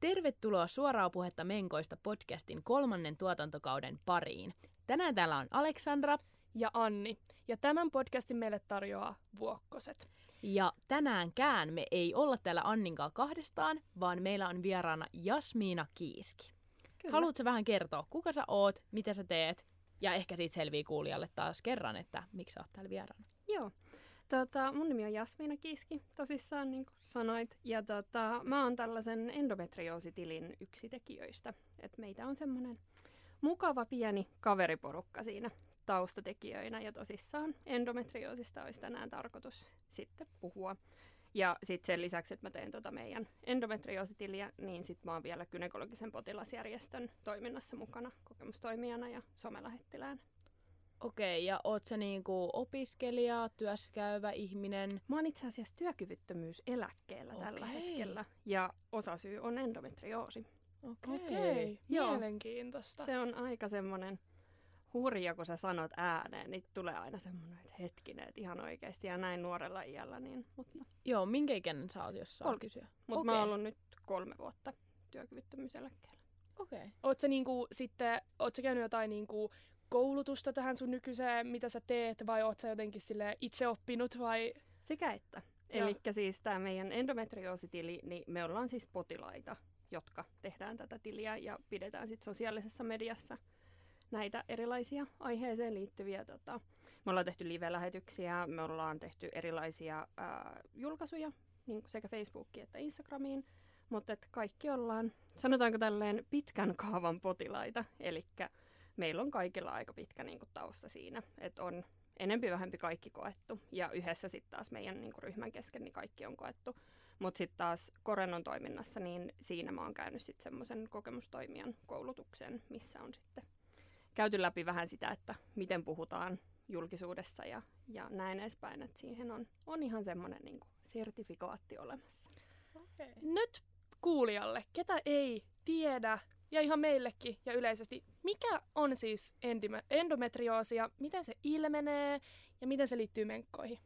Tervetuloa Suoraa puhetta Menkoista podcastin kolmannen tuotantokauden pariin. Tänään täällä on Aleksandra ja Anni, ja tämän podcastin meille tarjoaa Vuokkoset. Ja tänäänkään me ei olla täällä Anninkaan kahdestaan, vaan meillä on vieraana Jasmiina Kiiski. Kyllä. Haluatko vähän kertoa, kuka sä oot, mitä sä teet, ja ehkä siitä selvii kuulijalle taas kerran, että miksi sä oot täällä vieraana. Joo. Tota, mun nimi on Jasmiina Kiski, tosissaan niin kuin sanoit. Ja tota, mä oon tällaisen endometriositilin yksi tekijöistä. Et meitä on semmoinen mukava pieni kaveriporukka siinä taustatekijöinä. Ja tosissaan endometrioosista olisi tänään tarkoitus sitten puhua. Ja sitten sen lisäksi, että mä teen tota meidän endometrioositiliä, niin sitten mä oon vielä gynekologisen potilasjärjestön toiminnassa mukana kokemustoimijana ja somelähettilään. Okei, ja oot sä niinku opiskelija, työssäkäyvä ihminen? Mä oon itse asiassa työkyvyttömyyseläkkeellä Okei. tällä hetkellä, ja osasyy on endometrioosi. Okei, Okei. mielenkiintoista. Se on aika semmoinen hurja, kun sä sanot ääneen, niin tulee aina semmoinen, että hetkinen, että ihan oikeasti ja näin nuorella iällä. Niin, mutta... Joo, minkä ikäinen sä oot, jos saa kysyä? Mutta mä oon ollut nyt kolme vuotta työkyvyttömyyseläkkeellä. Okei. Okay. Oot niinku sitten, oot sä käynyt jotain niinku koulutusta tähän sun nykyiseen, mitä sä teet, vai oot sä jotenkin sille itse oppinut vai? Sekä että. Eli siis tämä meidän endometrioositili, niin me ollaan siis potilaita, jotka tehdään tätä tiliä ja pidetään sitten sosiaalisessa mediassa näitä erilaisia aiheeseen liittyviä. Tota, me ollaan tehty live-lähetyksiä, me ollaan tehty erilaisia ää, julkaisuja niin sekä Facebookiin että Instagramiin, mutta kaikki ollaan, sanotaanko tälleen, pitkän kaavan potilaita, eli meillä on kaikilla aika pitkä niin kuin, tausta siinä, että on enempi vähempi kaikki koettu. Ja yhdessä sitten taas meidän niin kuin, ryhmän kesken niin kaikki on koettu. Mutta sitten taas Korennon toiminnassa, niin siinä mä oon käynyt sitten semmoisen kokemustoimijan koulutuksen, missä on sitten käyty läpi vähän sitä, että miten puhutaan julkisuudessa ja, ja näin edespäin. Että siihen on, on ihan semmoinen niin sertifikaatti olemassa. Okay. Nyt kuulijalle, ketä ei tiedä, ja ihan meillekin ja yleisesti, mikä on siis endometrioosi ja miten se ilmenee ja miten se liittyy menkkoihin?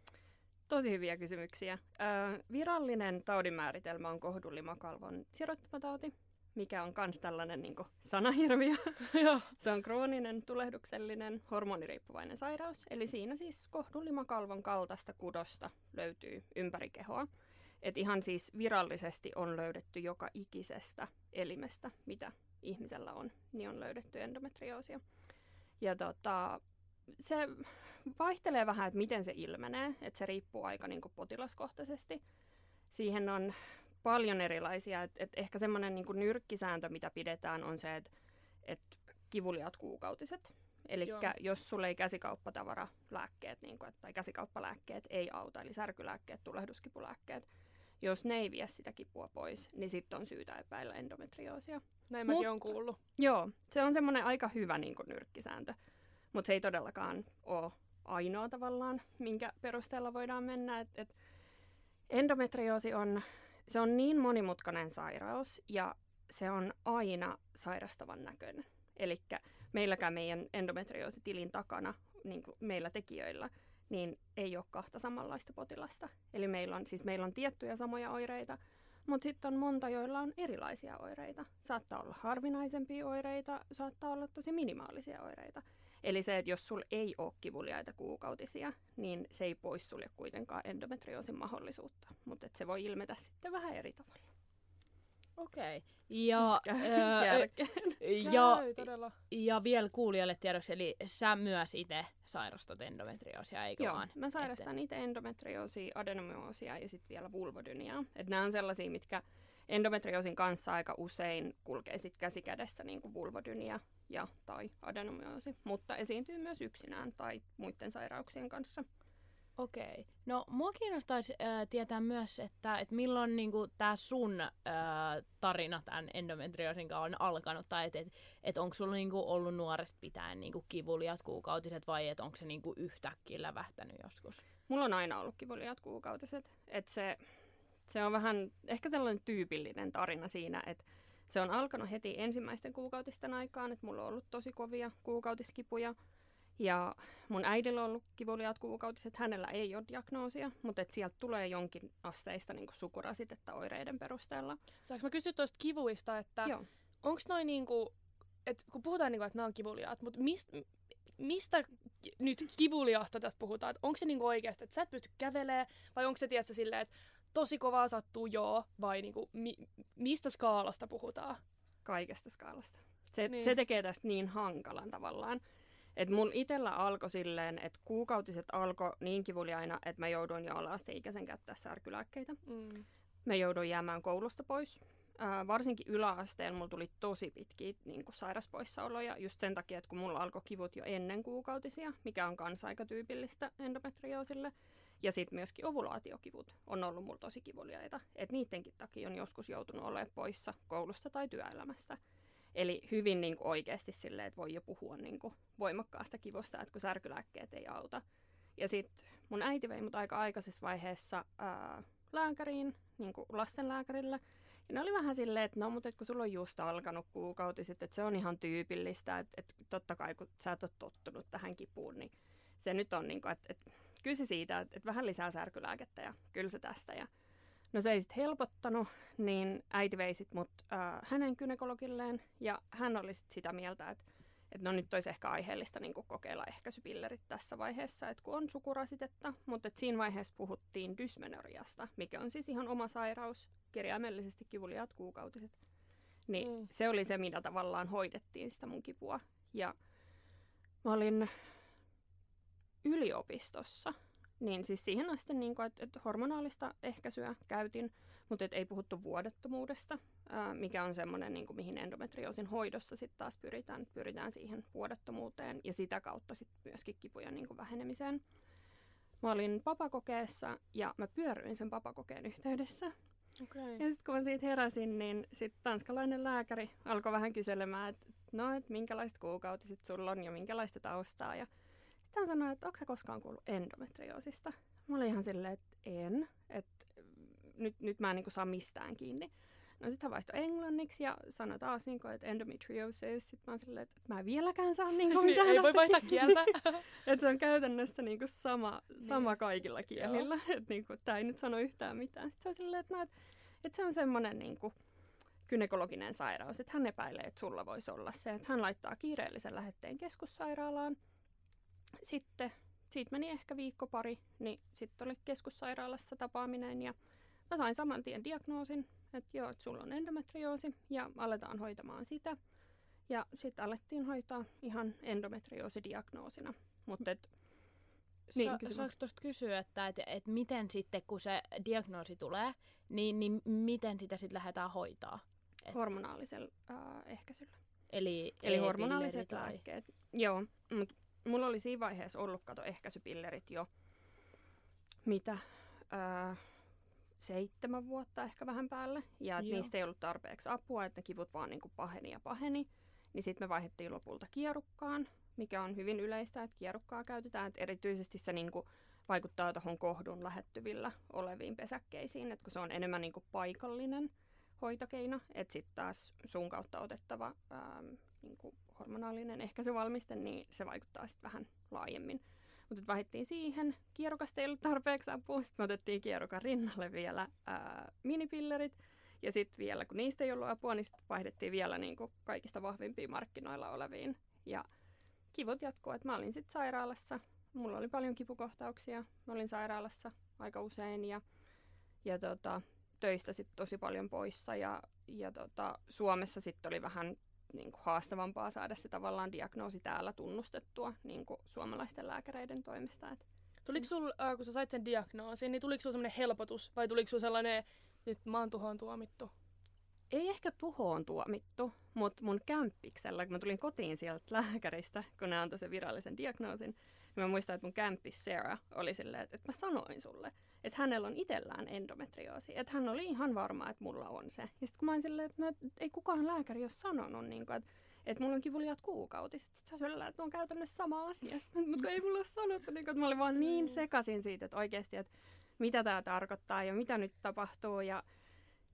Tosi hyviä kysymyksiä. Ö, virallinen taudinmääritelmä on kohdullimakalvon siroittamatauti, mikä on myös tällainen niin kuin, sanahirviö. se on krooninen, tulehduksellinen, hormoniriippuvainen sairaus. Eli siinä siis kohdullimakalvon kaltaista kudosta löytyy ympäri kehoa. Et ihan siis virallisesti on löydetty joka ikisestä elimestä, mitä ihmisellä on, niin on löydetty endometrioosia. Ja tota, se vaihtelee vähän, että miten se ilmenee, että se riippuu aika niin kuin potilaskohtaisesti. Siihen on paljon erilaisia, että et ehkä semmoinen niin nyrkkisääntö, mitä pidetään, on se, että et kivuliat kuukautiset. Eli jos sulle ei käsikauppatavara-lääkkeet niin kuin, tai käsikauppalääkkeet ei auta, eli särkylääkkeet, tulehduskipulääkkeet, jos ne ei vie sitä kipua pois, niin sitten on syytä epäillä endometrioosia. Näin mäkin olen kuullut. Joo, se on semmoinen aika hyvä niin kuin, nyrkkisääntö, mutta se ei todellakaan ole ainoa tavallaan, minkä perusteella voidaan mennä. Et, et endometrioosi on, se on niin monimutkainen sairaus ja se on aina sairastavan näköinen. Eli meilläkään meidän endometrioositilin takana, niin kuin meillä tekijöillä, niin ei ole kahta samanlaista potilasta. Eli meillä on, siis meillä on tiettyjä samoja oireita, mutta sitten on monta, joilla on erilaisia oireita. Saattaa olla harvinaisempia oireita, saattaa olla tosi minimaalisia oireita. Eli se, että jos sulla ei ole kivuliaita kuukautisia, niin se ei poissulje kuitenkaan endometrioosin mahdollisuutta. Mutta se voi ilmetä sitten vähän eri tavalla. Okei. Okay. Ja, ja, todella. ja vielä kuulijalle tiedoksi, eli sä myös itse sairastat endometrioosia, eikö Joo, vaan? mä sairastan itse endometrioosia, adenomyoosia ja sitten vielä vulvodyniaa. Et nämä on sellaisia, mitkä endometrioosin kanssa aika usein kulkee sit käsi kädessä niin kuin vulvodynia ja tai adenomyoosi, mutta esiintyy myös yksinään tai muiden sairauksien kanssa. Okei. No mua kiinnostaisi äh, tietää myös, että, että milloin niin tämä sun äh, tarina tämän endometrioosin kanssa on alkanut, tai että et, et onko sulla niin kuin, ollut nuoresta pitäen niin kuin, kivuliat kuukautiset, vai että onko se niin kuin, yhtäkkiä lävähtänyt joskus? Mulla on aina ollut kivuliat kuukautiset. Että se, se on vähän ehkä sellainen tyypillinen tarina siinä, että se on alkanut heti ensimmäisten kuukautisten aikaan, että mulla on ollut tosi kovia kuukautiskipuja, Ja mun äidillä on ollut kivuliaat kuukautiset, hänellä ei ole diagnoosia, mutta et sieltä tulee jonkin asteista niin sukurasitetta oireiden perusteella. Saanko mä kysyä tuosta kivuista, että onko noin niinku, että kun puhutaan niinku, että nämä on kivuliaat, mutta mist, mistä nyt kivuliasta tästä puhutaan? Onko se niinku oikeasti, että sä et pysty kävelemään, vai onko se tietysti silleen, että tosi kovaa sattuu joo, vai niinku, mi, mistä skaalasta puhutaan? Kaikesta skaalasta. Se, niin. se tekee tästä niin hankalan tavallaan. Et mulla itellä alkoi silleen, että kuukautiset alkoi niin kivuliaina, että mä jouduin jo ala-asteikäisen käyttää särkylääkkeitä. Mm. Mä jouduin jäämään koulusta pois. Ää, varsinkin yläasteella mulla tuli tosi pitkiä niin sairaspoissaoloja just sen takia, että kun mulla alkoi kivut jo ennen kuukautisia, mikä on kanssa aika tyypillistä endometrioosille. Ja sitten myöskin ovulaatiokivut on ollut mulla tosi kivuliaita. Että niidenkin takia on joskus joutunut olemaan poissa koulusta tai työelämästä. Eli hyvin niin kuin oikeasti silleen, että voi jo puhua niin kuin voimakkaasta kivusta, että kun särkylääkkeet ei auta. Ja sitten mun äiti vei mut aika aikaisessa vaiheessa ää, lääkäriin, niin kuin lastenlääkärille. Ja ne oli vähän silleen, että no, mutta et kun sulla on just alkanut kuukautiset, että se on ihan tyypillistä, että, että totta kai kun sä et ole tottunut tähän kipuun, niin se nyt on niin kuin, että, että kyse siitä, että, että vähän lisää särkylääkettä ja kyllä se tästä. Ja No se ei sitten helpottanut, niin äiti vei sit mut äh, hänen kynekologilleen ja hän oli sit sitä mieltä, että et no nyt olisi ehkä aiheellista niin kokeilla ehkäisypillerit tässä vaiheessa, että kun on sukurasitetta, mutta et siinä vaiheessa puhuttiin dysmenoriasta, mikä on siis ihan oma sairaus, kirjaimellisesti kivuliaat kuukautiset. Niin mm. se oli se, mitä tavallaan hoidettiin sitä mun kipua. Ja mä olin yliopistossa niin siis siihen asti, niin kuin, että, että hormonaalista ehkäisyä käytin, mutta et ei puhuttu vuodettomuudesta, ää, mikä on semmoinen, niin kuin, mihin endometrioosin hoidossa sitten taas pyritään, pyritään siihen vuodettomuuteen ja sitä kautta sitten myöskin kipujen niin kuin, vähenemiseen. Mä olin papakokeessa ja mä pyöryin sen papakokeen yhteydessä. Okay. Ja sitten kun mä siitä heräsin, niin sitten tanskalainen lääkäri alkoi vähän kyselemään, että no, että minkälaiset kuukautiset sulla on ja minkälaista taustaa. Ja sitten hän sanoi, että onko sä koskaan kuullut endometrioosista? Mä olin ihan silleen, että en, että nyt, nyt mä en niin saa mistään kiinni. No sitten hän vaihtoi englanniksi ja sanoi taas, niin kuin, että endometriosis. Sitten mä oon silleen, että mä en vieläkään saa niin kuin, mitään Ei voi vaihtaa kieltä. että se on käytännössä niin kuin sama, sama niin. kaikilla kielillä. että niin tämä ei nyt sano yhtään mitään. Sitten se on silleen, että, no, että, että se on semmoinen niin kuin, kynekologinen sairaus, että hän epäilee, että sulla voisi olla se, että hän laittaa kiireellisen lähetteen keskussairaalaan sitten siitä meni ehkä viikko pari, niin sitten oli keskussairaalassa tapaaminen ja mä sain saman tien diagnoosin, että joo, että sulla on endometrioosi ja aletaan hoitamaan sitä. Ja sitten alettiin hoitaa ihan endometrioosidiagnoosina. Mutta et, niin, Sa- saanko tuosta kysyä, että et, et miten sitten kun se diagnoosi tulee, niin, niin miten sitä sitten lähdetään hoitaa? Et... Hormonaalisella äh, ehkäisyllä. Eli, Eli hormonaaliset tai... lääkkeet. Joo, mutta mulla oli siinä vaiheessa ollut kato ehkäisypillerit jo mitä öö, seitsemän vuotta ehkä vähän päälle. Ja Joo. niistä ei ollut tarpeeksi apua, että kivut vaan niin kuin paheni ja paheni. Niin sitten me vaihdettiin lopulta kierukkaan, mikä on hyvin yleistä, että kierukkaa käytetään. Et erityisesti se niin kuin vaikuttaa tuohon kohdun lähettyvillä oleviin pesäkkeisiin, että kun se on enemmän niin kuin paikallinen hoitokeino, että sitten taas suun kautta otettava ähm, niin kuin hormonaalinen ehkäisyvalmiste, niin se vaikuttaa sitten vähän laajemmin. Mutta vaihdettiin siihen, kierrokasta ei ollut tarpeeksi apua, sitten me otettiin kierrokan rinnalle vielä ää, minipillerit, ja sitten vielä, kun niistä ei ollut apua, niin sitten vaihdettiin vielä niin kuin kaikista vahvimpiin markkinoilla oleviin. Ja kivut jatkuu, että mä olin sitten sairaalassa, mulla oli paljon kipukohtauksia, mä olin sairaalassa aika usein, ja, ja tota, töistä sitten tosi paljon poissa, ja, ja tota, Suomessa sitten oli vähän niin kuin haastavampaa saada se tavallaan diagnoosi täällä tunnustettua niin kuin suomalaisten lääkäreiden toimesta. Et tuliko sul, äh, kun sä sait sen diagnoosin, niin tuliko sulla sellainen helpotus vai tuliko sulla sellainen, nyt mä oon tuhoon tuomittu? Ei ehkä tuhoon tuomittu, mutta mun kämppiksellä, kun mä tulin kotiin sieltä lääkäristä, kun ne antoi sen virallisen diagnoosin, niin mä muistan, että mun kämppis Sarah oli silleen, että, että mä sanoin sulle, että hänellä on itsellään endometrioosi. Että hän oli ihan varma, että mulla on se. Ja sitten kun mä olin silleen, että, no, ei kukaan lääkäri ole sanonut, niin kuin, että, että mulla on kivuliaat kuukautiset. Sitten se oli että on käytännössä sama asia. Mutta ei mulla ole sanottu, niin kuin, että mä olin vaan niin mm. sekasin siitä, että oikeasti, että mitä tämä tarkoittaa ja mitä nyt tapahtuu. Ja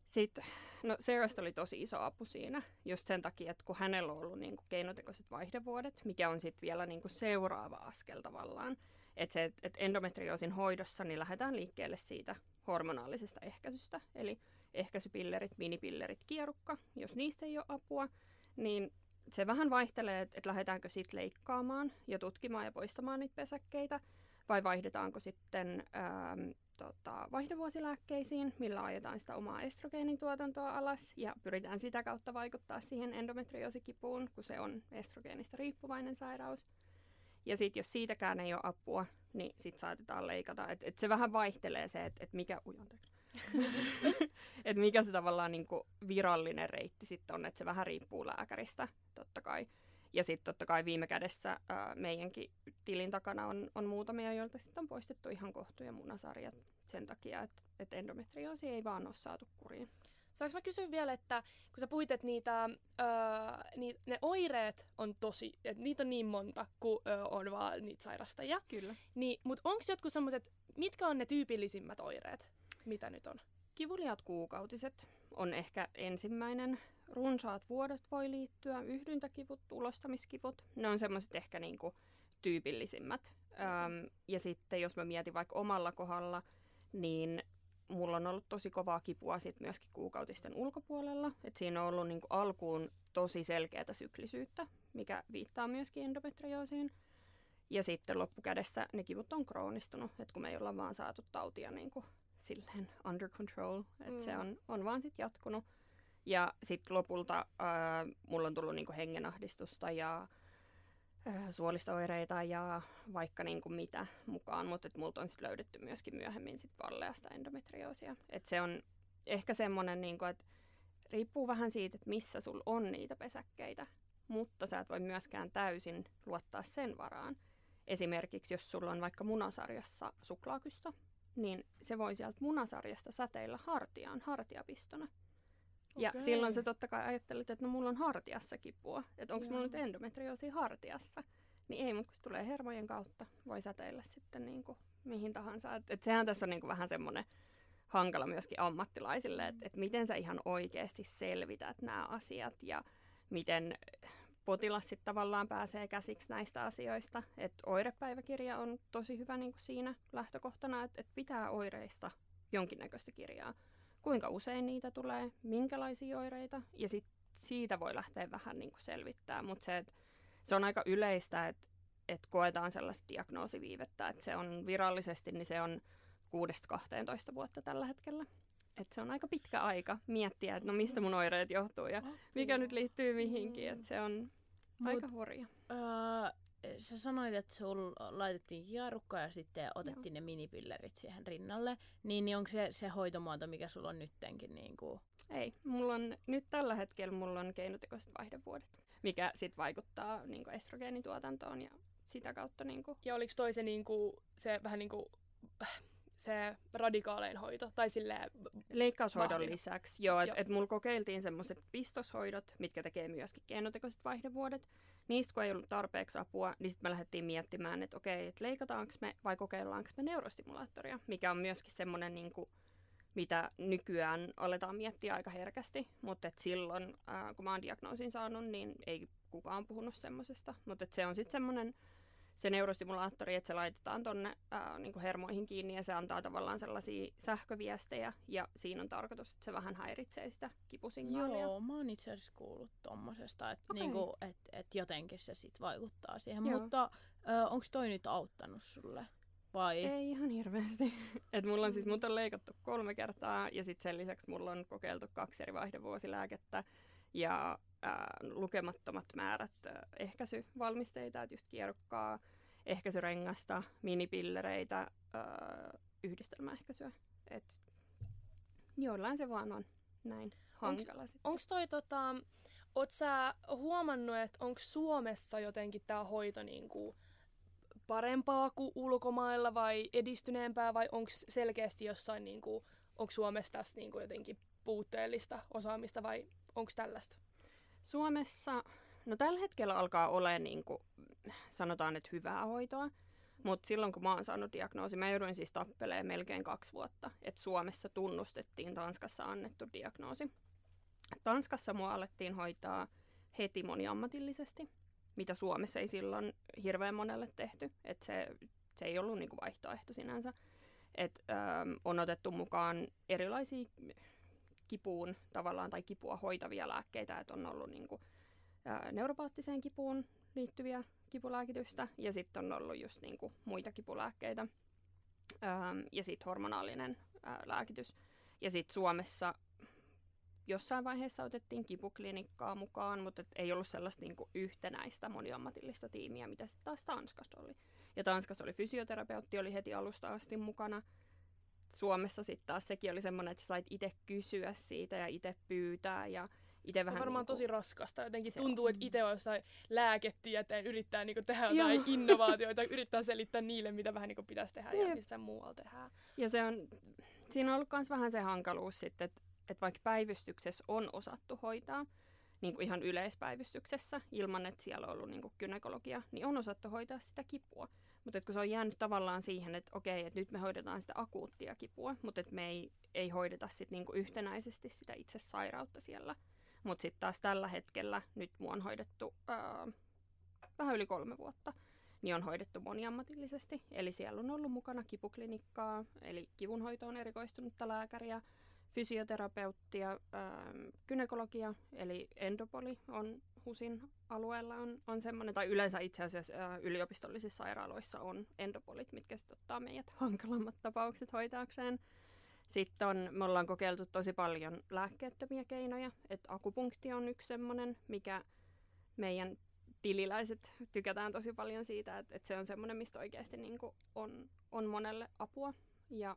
Sitten, no Sarahsta oli tosi iso apu siinä, just sen takia, että kun hänellä on ollut niin kuin keinotekoiset vaihdevuodet, mikä on sitten vielä niin kuin seuraava askel tavallaan, että se, että endometrioosin hoidossa niin lähdetään liikkeelle siitä hormonaalisesta ehkäisystä, eli ehkäisypillerit, minipillerit, kierukka, jos niistä ei ole apua, niin se vähän vaihtelee, että, että lähdetäänkö sitten leikkaamaan ja tutkimaan ja poistamaan niitä pesäkkeitä, vai vaihdetaanko sitten ähm, tota, vaihdevuosilääkkeisiin, millä ajetaan sitä omaa estrogeenituotantoa alas ja pyritään sitä kautta vaikuttaa siihen endometriosikipuun, kun se on estrogeenista riippuvainen sairaus. Ja sitten jos siitäkään ei ole apua, niin sitten saatetaan leikata. Et, et se vähän vaihtelee se, että et mikä, ui, et mikä se tavallaan niinku virallinen reitti sitten on, että se vähän riippuu lääkäristä totta kai. Ja sitten totta kai viime kädessä ää, meidänkin tilin takana on, on muutamia, joilta sitten on poistettu ihan kohtu- ja munasarjat sen takia, että et endometrioosi ei vaan ole saatu kuriin. Saanko mä kysyä vielä, että kun sä puhuit, että niitä, öö, ni, ne oireet on tosi, että niitä on niin monta, kun öö, on vaan niitä sairastajia. Kyllä. Niin, mutta onko jotkut semmoiset, mitkä on ne tyypillisimmät oireet, mitä nyt on? Kivuliat kuukautiset on ehkä ensimmäinen. Runsaat vuodot voi liittyä, yhdyntäkivut, ulostamiskivut. Ne on semmoiset ehkä niinku tyypillisimmät. Öm, ja sitten jos mä mietin vaikka omalla kohdalla, niin mulla on ollut tosi kovaa kipua sit myöskin kuukautisten ulkopuolella. Et siinä on ollut niinku alkuun tosi selkeää syklisyyttä, mikä viittaa myöskin endometrioosiin. Ja sitten loppukädessä ne kivut on kroonistunut, että kun me ei olla vaan saatu tautia niin kuin silleen under control, että mm. se on, on vaan sitten jatkunut. Ja sitten lopulta äh, mulla on tullut niinku hengenahdistusta ja suolisto-oireita ja vaikka niinku mitä mukaan, mutta multa on sitten löydetty myöskin myöhemmin sit valleasta endometrioosia. Et se on ehkä semmoinen, niinku, että riippuu vähän siitä, että missä sul on niitä pesäkkeitä, mutta sä et voi myöskään täysin luottaa sen varaan. Esimerkiksi jos sulla on vaikka munasarjassa suklaakystä, niin se voi sieltä munasarjasta säteillä hartiaan hartiapistona. Ja okay. silloin se totta kai ajattelet, että no mulla on hartiassa kipua, että onko mulla nyt endometrioosi hartiassa. Niin ei, mutta kun se tulee hermojen kautta, voi säteillä sitten niin kuin mihin tahansa. Et, et sehän tässä on niin kuin vähän semmoinen hankala myöskin ammattilaisille, että et miten sä ihan oikeasti selvität nämä asiat ja miten potilas sitten tavallaan pääsee käsiksi näistä asioista. Et oirepäiväkirja on tosi hyvä niin kuin siinä lähtökohtana, että et pitää oireista jonkinnäköistä kirjaa. Kuinka usein niitä tulee, minkälaisia oireita, ja sit siitä voi lähteä vähän niin kuin selvittää. Mutta se, se on aika yleistä, että et koetaan sellaista diagnoosiviivettä, että se on virallisesti, niin se on 6-12 vuotta tällä hetkellä. Et se on aika pitkä aika miettiä, että no mistä mun oireet johtuu ja mikä nyt liittyy mihinkin. Et se on Mut, Aika hurja. Öö, sä sanoit, että sul laitettiin hierukka ja sitten otettiin Joo. ne minipillerit siihen rinnalle. Niin, niin onko se se hoitomuoto, mikä sulla on nyttenkin? Niin kuin... Ei. Mulla on, nyt tällä hetkellä mulla on keinotekoiset vaihdevuodet, mikä sitten vaikuttaa niin kuin estrogeenituotantoon ja sitä kautta... Niin kuin... Ja oliko toi se, niin kuin, se vähän niin kuin se radikaalein hoito, tai silleen Leikkaushoidon vahvina. lisäksi, joo, että et mulla kokeiltiin semmoiset pistoshoidot, mitkä tekee myöskin keinotekoiset vaihdevuodet. Niistä kun ei ollut tarpeeksi apua, niin sitten me lähdettiin miettimään, että okei, että leikataanko me vai kokeillaanko me neurostimulaattoria, mikä on myöskin semmoinen niin kuin, mitä nykyään aletaan miettiä aika herkästi, mutta silloin, kun mä oon diagnoosin saanut, niin ei kukaan puhunut semmoisesta. Mutta se on sitten semmoinen se neurostimulaattori, että se laitetaan tuonne niin hermoihin kiinni ja se antaa tavallaan sellaisia sähköviestejä ja siinä on tarkoitus, että se vähän häiritsee sitä kipusignaalia. Joo, mä oon itse asiassa kuullut tommosesta, että okay. niinku, et, et jotenkin se sit vaikuttaa siihen, Joo. mutta onko toi nyt auttanut sulle? Vai? Ei ihan hirveästi. Et mulla on siis, mut on leikattu kolme kertaa ja sitten sen lisäksi mulla on kokeiltu kaksi eri vaihdevuosilääkettä ja ää, lukemattomat määrät ää, ehkäisyvalmisteita, että just kierukkaa, ehkäisyrengasta, minipillereitä, ää, yhdistelmäehkäisyä. Et joillain se vaan on näin hankala. Onko toi tota, oot sä huomannut, että onko Suomessa jotenkin tämä hoito niinku parempaa kuin ulkomailla vai edistyneempää vai onko selkeästi jossain, niinku, onko Suomessa tässä niinku jotenkin puutteellista osaamista vai onko tällaista? Suomessa, no tällä hetkellä alkaa olla niin kuin, sanotaan, että hyvää hoitoa, Mutta silloin kun mä oon saanut diagnoosi, mä jouduin siis tappeleen melkein kaksi vuotta, että Suomessa tunnustettiin Tanskassa annettu diagnoosi. Tanskassa mua alettiin hoitaa heti moniammatillisesti, mitä Suomessa ei silloin hirveän monelle tehty. Että se, se ei ollut niinku vaihtoehto sinänsä. Et, ähm, on otettu mukaan erilaisia kipuun tavallaan tai kipua hoitavia lääkkeitä, että on ollut niinku, ää, neuropaattiseen kipuun liittyviä kipulääkitystä ja sitten on ollut just niinku muita kipulääkkeitä ähm, ja sitten hormonaalinen ää, lääkitys. Ja sitten Suomessa jossain vaiheessa otettiin kipuklinikkaa mukaan, mutta et ei ollut sellaista niinku yhtenäistä moniammatillista tiimiä, mitä sitten taas Tanskassa oli. Ja Tanskassa oli fysioterapeutti, oli heti alusta asti mukana. Suomessa sitten taas sekin oli semmoinen, että sä sait itse kysyä siitä ja itse pyytää ja itse vähän... Se on varmaan niinku, tosi raskasta. Jotenkin se tuntuu, on. että itse on jossain lääketieteen yrittää niinku tehdä jotain innovaatioita, yrittää selittää niille, mitä vähän niinku pitäisi tehdä ja Jep. missä muualla tehdään. Ja se on, siinä on ollut myös vähän se hankaluus sitten, että, että vaikka päivystyksessä on osattu hoitaa, niin kuin ihan yleispäivystyksessä, ilman että siellä on ollut niin kuin gynekologia, niin on osattu hoitaa sitä kipua. Mutta kun se on jäänyt tavallaan siihen, että okei, että nyt me hoidetaan sitä akuuttia kipua, mutta että me ei, ei hoideta sit niinku yhtenäisesti sitä itse sairautta siellä. Mutta sitten taas tällä hetkellä, nyt mua on hoidettu ää, vähän yli kolme vuotta, niin on hoidettu moniammatillisesti. Eli siellä on ollut mukana kipuklinikkaa, eli kivunhoitoon erikoistunutta lääkäriä, fysioterapeuttia, ää, gynekologia, eli endopoli on HUSin alueella on, on semmoinen, tai yleensä itse asiassa ää, yliopistollisissa sairaaloissa on endopolit, mitkä sitten ottaa meidät hankalammat tapaukset hoitaakseen. Sitten on, me ollaan kokeiltu tosi paljon lääkkeettömiä keinoja, että akupunktio on yksi semmoinen, mikä meidän tililäiset tykätään tosi paljon siitä, että, että se on semmoinen, mistä oikeasti niin on, on monelle apua. Ja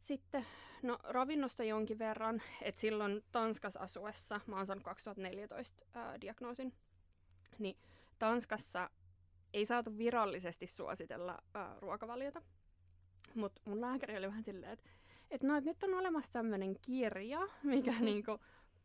sitten, no ravinnosta jonkin verran, että silloin Tanskassa asuessa, mä oon saanut 2014 ää, diagnoosin, niin Tanskassa ei saatu virallisesti suositella ää, ruokavaliota. Mutta mun lääkäri oli vähän silleen, että et no, et nyt on olemassa tämmöinen kirja, mikä niinku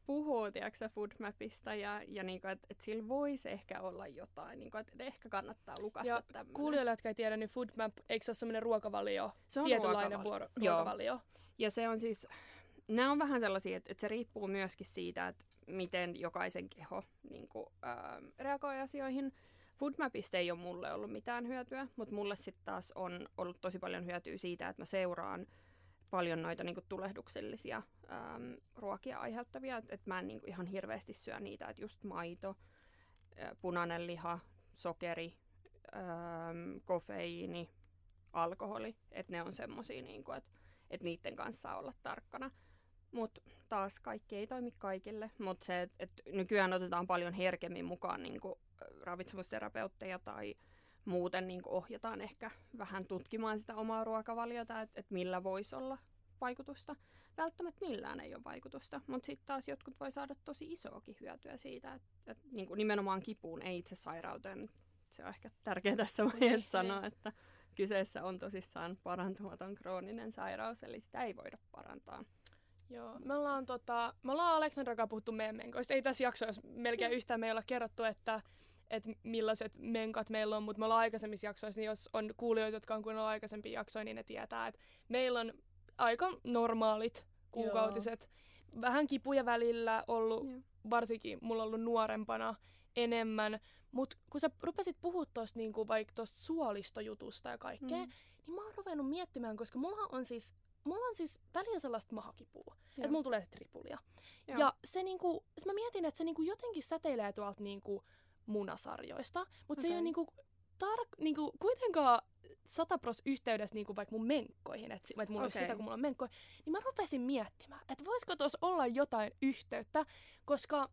puhuu tiedätkö, Foodmapista ja, ja niinku, että et sillä voisi ehkä olla jotain, niinku, että et ehkä kannattaa lukasta Ja tämmöinen. kuulijoille, jotka ei tiedä, niin Foodmap, eikö se ole semmoinen ruokavalio? Se on tietynlainen ruokavali- vuoro- Joo. ruokavalio. Ja se on siis, nämä on vähän sellaisia, että, että se riippuu myöskin siitä, että miten jokaisen keho niin kuin, ää, reagoi asioihin. Foodmapista ei ole mulle ollut mitään hyötyä, mutta mulle sitten taas on ollut tosi paljon hyötyä siitä, että mä seuraan paljon noita niin kuin, tulehduksellisia äm, ruokia aiheuttavia, että et mä en niin kuin, ihan hirveästi syö niitä, että just maito, ää, punainen liha, sokeri, äm, kofeiini, alkoholi, että ne on semmosia, niin kuin, että että niiden kanssa olla tarkkana. Mutta taas kaikki ei toimi kaikille, mutta se, että et nykyään otetaan paljon herkemmin mukaan niin ravitsemusterapeutteja tai muuten niin ohjataan ehkä vähän tutkimaan sitä omaa ruokavaliota, että et millä voisi olla vaikutusta. Välttämättä millään ei ole vaikutusta, mutta sitten taas jotkut voi saada tosi isoakin hyötyä siitä, että et niin nimenomaan kipuun, ei itse sairauteen. Se on ehkä tärkeää tässä vaiheessa sanoa, että kyseessä on tosissaan parantumaton krooninen sairaus, eli sitä ei voida parantaa. Joo, me ollaan, tota, me ollaan Aleksandra kanssa puhuttu meidän menkoista. Ei tässä jaksoissa melkein yhtään me ei olla kerrottu, että, että millaiset menkat meillä on, mutta me ollaan aikaisemmissa jaksoissa, niin jos on kuulijoita, jotka on kuunnellut aikaisempia jaksoja, niin ne tietää, että meillä on aika normaalit kuukautiset. Vähän kipuja välillä ollut, Joo. varsinkin mulla ollut nuorempana enemmän. Mutta kun sä rupesit puhua tuosta niinku, vaikka tuosta suolistojutusta ja kaikkea, Mm. niin mä oon ruvennut miettimään, koska mulla on siis, mulla on siis välillä sellaista mahakipua. Joo. Että mulla tulee sit ripulia. Joo. Ja se niinku, mä mietin, että se niinku jotenkin säteilee tuolta niinku munasarjoista, mutta se ei ole niinku, tar- niinku kuitenkaan satapros yhteydessä niinku vaikka mun menkkoihin, että et mulla okay. Okei. sitä, kun mulla on menkkoja, niin mä rupesin miettimään, että voisiko tuossa olla jotain yhteyttä, koska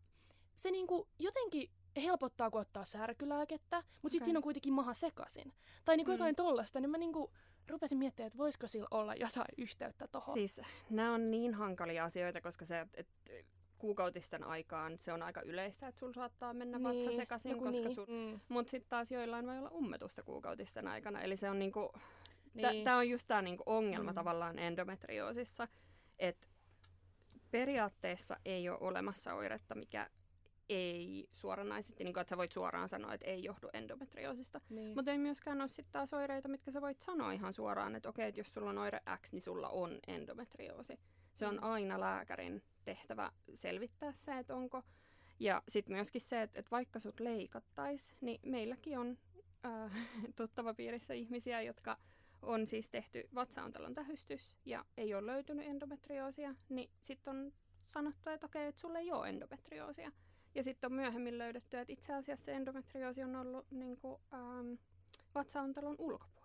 se niinku jotenkin helpottaa, kun ottaa särkylääkettä, mutta okay. Sitten siinä on kuitenkin maha sekasin. Tai niinku Mm. jotain tollasta, niin mä niinku rupesin miettimään, että voisiko sillä olla jotain yhteyttä tohon. Siis nämä on niin hankalia asioita, koska se, että kuukautisten aikaan se on aika yleistä, että sulla saattaa mennä niin, vatsa sekaisin, joku koska niin. sun... Mm, Mutta sitten taas joillain voi olla ummetusta kuukautisten aikana, eli se on niinku... niin. Tämä on just tämä niinku ongelma Mm. mm. tavallaan endometrioosissa, että periaatteessa ei ole olemassa oiretta, mikä ei suoranaisesti, niin kuin, että sä voit suoraan sanoa, että ei johdu endometrioosista. Niin. Mutta ei myöskään ole sitten taas oireita, mitkä sä voit sanoa ihan suoraan, että okei, että jos sulla on oire X, niin sulla on endometrioosi. Se on Mm. aina lääkärin tehtävä selvittää se, että onko. Ja sitten myöskin se, että, että vaikka sut leikattaisi, niin meilläkin on äh, tuttava piirissä ihmisiä, jotka on siis tehty vatsaontalon tähystys ja ei ole löytynyt endometrioosia, niin sitten on sanottu, että okei, että sulla ei ole endometrioosia. Ja sitten on myöhemmin löydetty, että itse asiassa se endometrioosi on ollut niin kuin, ähm, vatsaontalon ulkopuolella.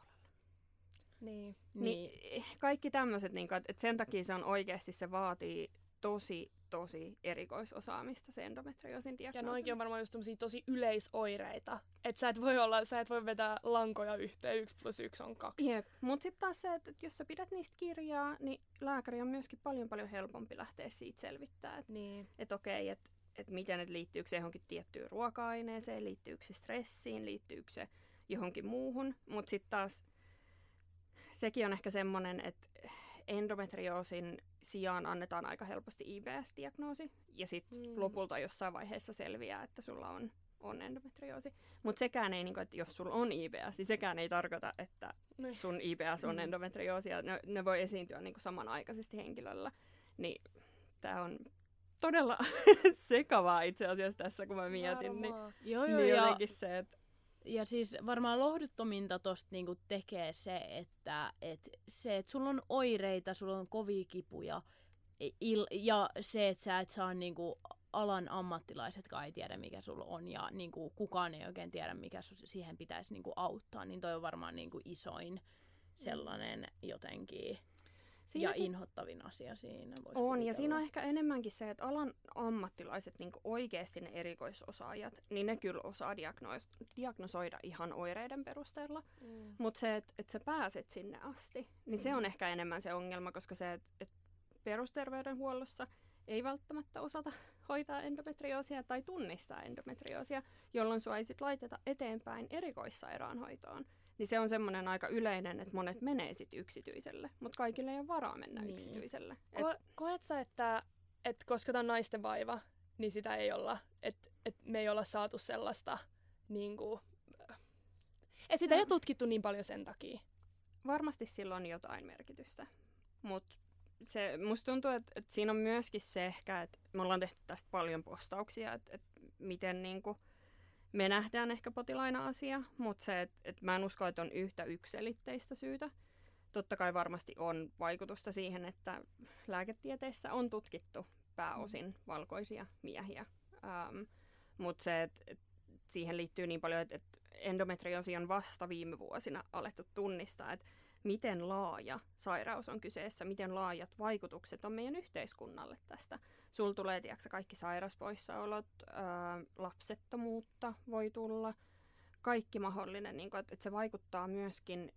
Niin. Niin. niin kaikki tämmöiset, niin että et sen takia se on oikeasti, se vaatii tosi, tosi erikoisosaamista se endometrioosin Ja diagnoosi. noinkin on varmaan just tosi yleisoireita. Että sä et voi olla, sä et voi vetää lankoja yhteen, yksi plus yksi on kaksi. Jep. Mutta sitten taas se, että et jos sä pidät niistä kirjaa, niin lääkäri on myöskin paljon paljon helpompi lähteä siitä selvittää, että Niin. et okei, että et miten, et liittyykö se johonkin tiettyyn ruoka-aineeseen, liittyykö se stressiin, liittyykö se johonkin muuhun. Mutta sitten taas sekin on ehkä semmoinen, että endometrioosin sijaan annetaan aika helposti IBS-diagnoosi. Ja sitten Mm. lopulta jossain vaiheessa selviää, että sulla on, on endometrioosi. Mutta sekään ei, niinku, että jos sulla on IBS, niin sekään ei tarkoita, että Niin. sun IBS on Mm. endometrioosi. Ja ne, ne voi esiintyä niinku samanaikaisesti henkilöllä. Niin tämä on todella sekavaa itse asiassa tässä, kun mä mietin. Niin, Varmaan. Joo, joo, niin ja, jotenkin se, että ja siis varmaan lohduttominta tosta niinku tekee se, että et se, että sulla on oireita, sulla on kovia kipuja, il, ja se, että sä et saa niinku alan ammattilaisetkaan ei tiedä, mikä sulla on, ja niinku kukaan ei oikein tiedä, mikä su, siihen pitäisi niinku auttaa, niin toi on varmaan niinku isoin sellainen jotenkin ja siinäkin inhottavin asia siinä. on, ja siinä on kuvitella. ehkä enemmänkin se, että alan ammattilaiset, niin oikeasti ne erikoisosaajat, niin ne kyllä osaa diagnois- diagnosoida ihan oireiden perusteella. Mm. Mutta se, että et sä pääset sinne asti, niin se on Mm. ehkä enemmän se ongelma, koska se, että et perusterveydenhuollossa ei välttämättä osata hoitaa endometrioosia tai tunnistaa endometrioosia, jolloin sua ei sit laiteta eteenpäin erikoissairaanhoitoon. Niin se on semmoinen aika yleinen, että monet menee sit yksityiselle, mutta kaikille ei ole varaa mennä Niin. yksityiselle. Et, Ko- koet sä, että, että koska tämä on naisten vaiva, niin sitä ei olla, että, että me ei olla saatu sellaista, niin kuin, että sitä ei ole tutkittu niin paljon sen takia. varmasti sillä on jotain merkitystä, mutta se, musta tuntuu, että, että siinä on myöskin se ehkä, että me ollaan tehty tästä paljon postauksia, että, että miten niin kuin me nähdään ehkä potilaina asia, mutta se, että, että mä en usko, että on yhtä ykselitteistä syytä. Totta kai varmasti on vaikutusta siihen, että lääketieteessä on tutkittu pääosin valkoisia miehiä. Ähm, mutta se, että, että siihen liittyy niin paljon, että, että endometrioosi on vasta viime vuosina alettu tunnistaa, että miten laaja sairaus on kyseessä, miten laajat vaikutukset on meidän yhteiskunnalle tästä. Sul tulee, tiedätkö, kaikki sairaspoissaolot, ää, lapsettomuutta voi tulla, kaikki mahdollinen, niin kuin, että, että se vaikuttaa myöskin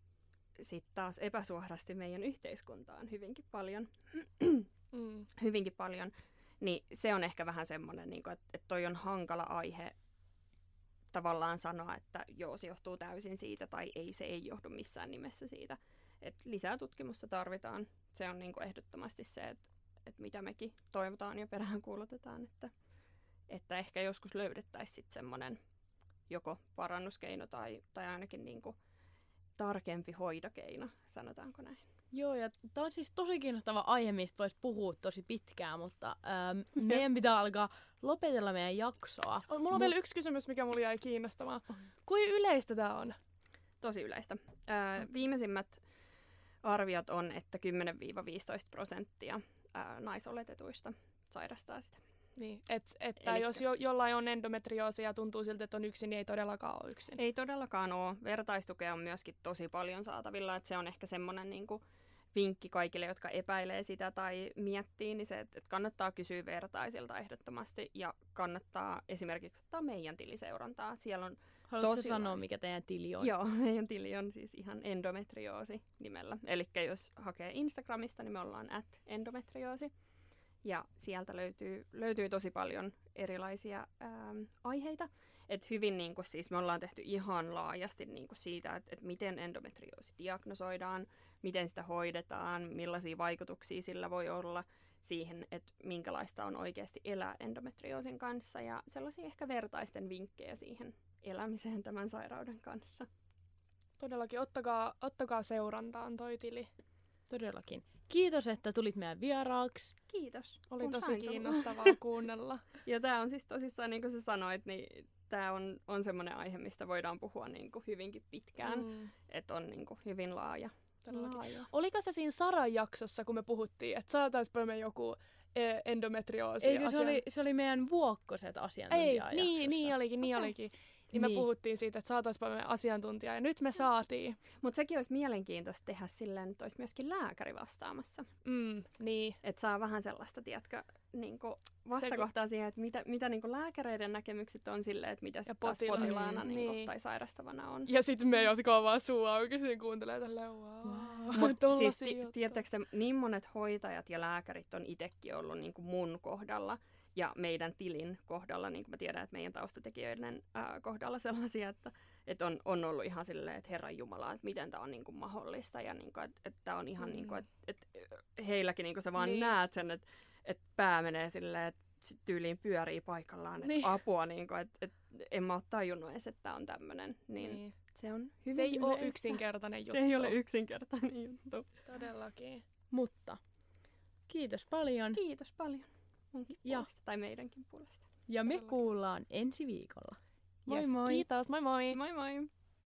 sitten taas epäsuorasti meidän yhteiskuntaan hyvinkin paljon. Mm. hyvinkin paljon, niin se on ehkä vähän semmoinen, niin että, että toi on hankala aihe tavallaan sanoa, että joo, se johtuu täysin siitä tai ei, se ei johdu missään nimessä siitä. Et lisää tutkimusta tarvitaan. Se on niin kuin ehdottomasti se, että, että mitä mekin toivotaan ja perään kuulutetaan, että, että ehkä joskus löydettäisiin sitten semmoinen joko parannuskeino tai, tai ainakin niin kuin tarkempi hoitokeino, sanotaanko näin. Joo, ja tämä on siis tosi kiinnostava aihe, mistä voisi puhua tosi pitkään, mutta ähm, meidän pitää alkaa lopetella meidän jaksoa. Mulla on Mut- vielä yksi kysymys, mikä mulla jäi kiinnostamaan. Kuin yleistä tämä on? tosi yleistä. Ää, viimeisimmät arviot on, että 10-15 prosenttia ää, naisoletetuista sairastaa sitä. Niin, et, että Elikkä- jos jo, jollain on endometrioosi ja tuntuu siltä, että on yksin, niin ei todellakaan ole yksin. Ei todellakaan ole. Vertaistukea on myöskin tosi paljon saatavilla, että se on ehkä semmoinen niin kuin vinkki kaikille, jotka epäilee sitä tai miettii, niin se, että että kannattaa kysyä vertaisilta ehdottomasti ja kannattaa esimerkiksi ottaa meidän tiliseurantaa. Siellä on Haluatko Tosi sanoa, mikä teidän tili on? Joo, meidän tili on siis ihan endometrioosi nimellä. Eli jos hakee Instagramista, niin me ollaan at endometrioosi. Ja sieltä löytyy, löytyy tosi paljon erilaisia ähm, aiheita. Et hyvin niin kuin, siis me ollaan tehty ihan laajasti niin kuin siitä, että et miten endometrioosi diagnosoidaan, miten sitä hoidetaan, millaisia vaikutuksia sillä voi olla. Siihen, että minkälaista on oikeasti elää endometrioosin kanssa ja sellaisia ehkä vertaisten vinkkejä siihen elämiseen tämän sairauden kanssa. Todellakin, ottakaa, ottakaa seurantaan toi tili. Todellakin. Kiitos, että tulit meidän vieraaksi. Kiitos. Oli kun tosi sain tulla. kiinnostavaa kuunnella. Ja tämä on siis tosissaan, niin kuin sä sanoit, niin tämä on, on semmoinen aihe, mistä voidaan puhua niin kuin hyvinkin pitkään. Mm, Että on niin kuin hyvin laaja. Todellakin. laaja. Oliko se siinä Saran jaksossa, kun me puhuttiin, että saataisiinpa me joku e, endometrioosi Eikö se oli, se oli meidän vuokkoset Ei, asiantuntija niin, niin olikin, niin Okei. olikin. Niin me Niin. puhuttiin siitä, että saataisiinpa me asiantuntija, ja nyt me saatiin. Mutta sekin olisi mielenkiintoista tehdä silleen, että olisi myöskin lääkäri vastaamassa. Mm, niin. Että saa vähän sellaista, tiedätkö, niin vastakohtaa siihen, että mitä, mitä niin lääkäreiden näkemykset on silleen, että mitä Ja taas potilas. potilaana Mm, niin niin. tai sairastavana on. Ja sitten me, jotka on vaan suu auki, siinä kuuntelee tälleen, wow. Mut tollasia siis juttuja. tiedättekö te, niin monet hoitajat ja lääkärit on itsekin ollut niin kuin mun kohdalla ja meidän tilin kohdalla, niin kuin mä tiedän, että meidän taustatekijöiden ää, kohdalla sellaisia, että, että on, on ollut ihan silleen, että Herran Jumala, että miten tämä on niin kuin mahdollista ja niin kuin, että, että tämä on ihan Mm. niin kuin, että, että heilläkin niin kuin sä vaan Niin. näet sen, että, että pää menee silleen, että tyyliin pyörii paikallaan, että Niin. apua, niin kuin, että, että en mä ole tajunnut edes, että tämä on tämmöinen, niin, Niin. se on hyvin Se ei ole yleistä. yksinkertainen juttu. Se ei ole yksinkertainen juttu. Todellakin. Mutta kiitos paljon. Kiitos paljon munkin Ja- puolesta, tai meidänkin puolesta. Ja me Todellakin. kuullaan ensi viikolla. Moi yes, moi. Kiitos, moi moi. Moi moi!